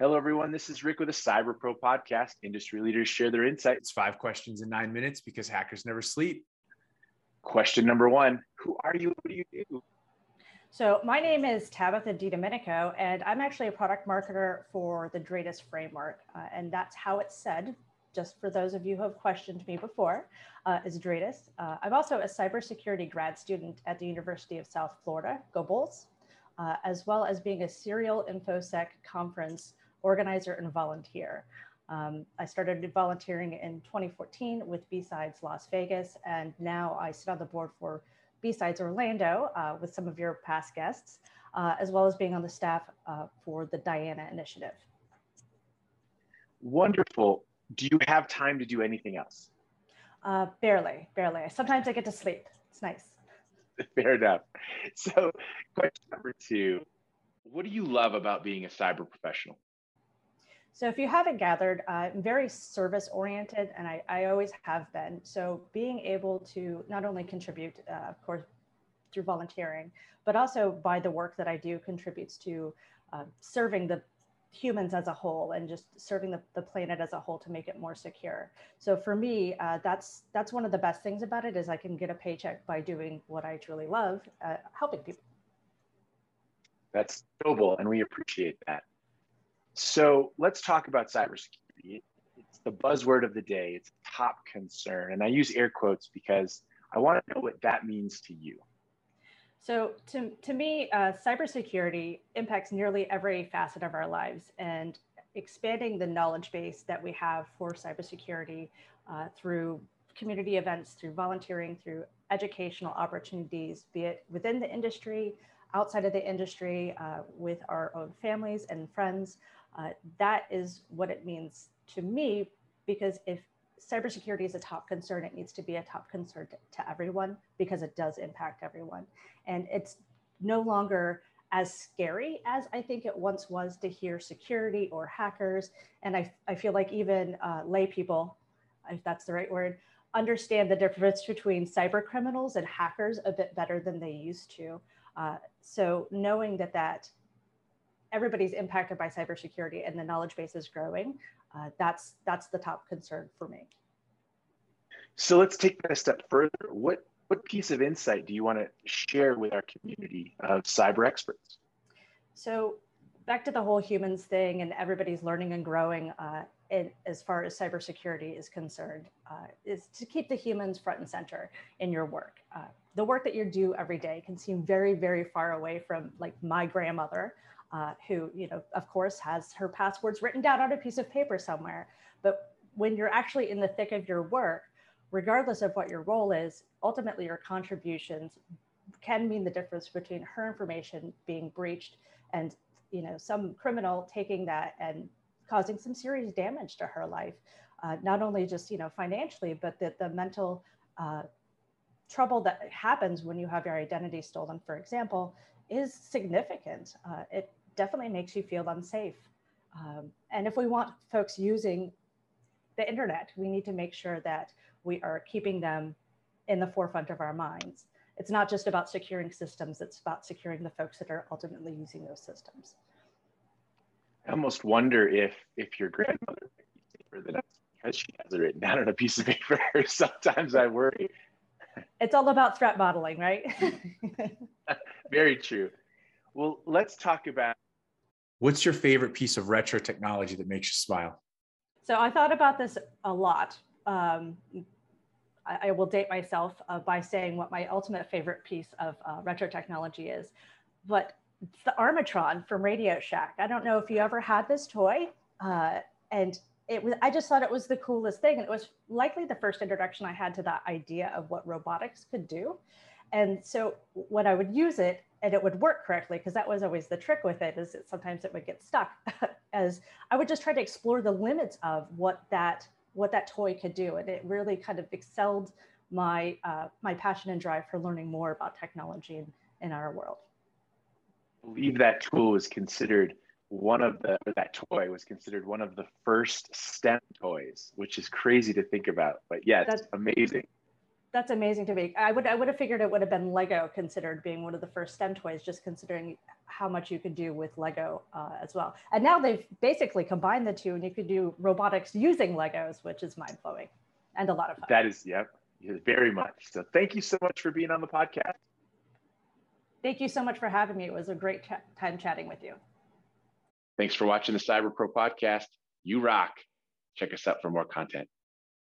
Hello, everyone. This is Rick with the Cyber Pro podcast. Industry leaders share their insights. It's five questions in nine minutes because hackers never sleep. Question number one Who are you? What do you do? So, my name is Tabatha DiDomenico, and I'm actually a product marketer for the Dradis framework. Uh, and that's how it's said, just for those of you who have questioned me before, uh, is Dradis. Uh, I'm also a cybersecurity grad student at the University of South Florida, go Bulls, uh, as well as being a serial InfoSec conference organizer and volunteer. Um, I started volunteering in 2014 with B-Sides Las Vegas, and now I sit on the board for B-Sides Orlando uh, with some of your past guests, uh, as well as being on the staff uh, for the Diana Initiative. Wonderful. Do you have time to do anything else? Uh, barely, barely. Sometimes I get to sleep. It's nice. Fair enough. So, question number two What do you love about being a cyber professional? So if you haven't gathered, uh, I'm very service oriented and I, I always have been. So being able to not only contribute, uh, of course, through volunteering, but also by the work that I do contributes to uh, serving the humans as a whole and just serving the, the planet as a whole to make it more secure. So for me, uh, that's that's one of the best things about it is I can get a paycheck by doing what I truly love, uh, helping people. That's noble, and we appreciate that. So let's talk about cybersecurity. It's the buzzword of the day. It's top concern, and I use air quotes because I want to know what that means to you. So to, to me, uh, cybersecurity impacts nearly every facet of our lives and expanding the knowledge base that we have for cybersecurity uh, through community events, through volunteering, through educational opportunities, be it within the industry, outside of the industry, uh, with our own families and friends. Uh, that is what it means to me, because if cybersecurity is a top concern, it needs to be a top concern to, to everyone because it does impact everyone. And it's no longer as scary as I think it once was to hear security or hackers. And I, I feel like even uh, lay people, if that's the right word, understand the difference between cyber criminals and hackers a bit better than they used to. Uh, so knowing that that everybody's impacted by cybersecurity and the knowledge base is growing, uh, that's that's the top concern for me. So let's take that a step further. What what piece of insight do you want to share with our community of cyber experts? So back to the whole humans thing, and everybody's learning and growing. Uh, as far as cybersecurity is concerned, uh, is to keep the humans front and center in your work. Uh, the work that you do every day can seem very, very far away from like my grandmother, uh, who, you know, of course, has her passwords written down on a piece of paper somewhere. But when you're actually in the thick of your work, regardless of what your role is, ultimately your contributions can mean the difference between her information being breached and you know some criminal taking that and causing some serious damage to her life uh, not only just you know financially but the, the mental uh, trouble that happens when you have your identity stolen for example is significant. Uh, it definitely makes you feel unsafe. Um, and if we want folks using the internet we need to make sure that we are keeping them in the forefront of our minds. It's not just about securing systems it's about securing the folks that are ultimately using those systems I almost wonder if if your grandmother safer than us because she has it written down on a piece of paper. Sometimes I worry. It's all about threat modeling, right? Very true. Well, let's talk about what's your favorite piece of retro technology that makes you smile. So I thought about this a lot. Um, I, I, will date myself uh, by saying what my ultimate favorite piece of uh, retro technology is, but the Armatron from Radio Shack. I don't know if you ever had this toy, uh, and it was. I just thought it was the coolest thing, and it was likely the first introduction I had to that idea of what robotics could do. And so when I would use it, and it would work correctly, because that was always the trick with it, is that sometimes it would get stuck. as I would just try to explore the limits of what that what that toy could do, and it really kind of excelled my uh, my passion and drive for learning more about technology in, in our world believe that tool was considered one of the or that toy was considered one of the first STEM toys, which is crazy to think about. But yeah, that's amazing. that's amazing to me. I would I would have figured it would have been Lego considered being one of the first STEM toys, just considering how much you could do with Lego uh, as well. And now they've basically combined the two, and you could do robotics using Legos, which is mind blowing and a lot of fun. That is, yep, very much. So thank you so much for being on the podcast. Thank you so much for having me. It was a great ch- time chatting with you. Thanks for watching the Cyber Pro podcast. You rock. Check us out for more content.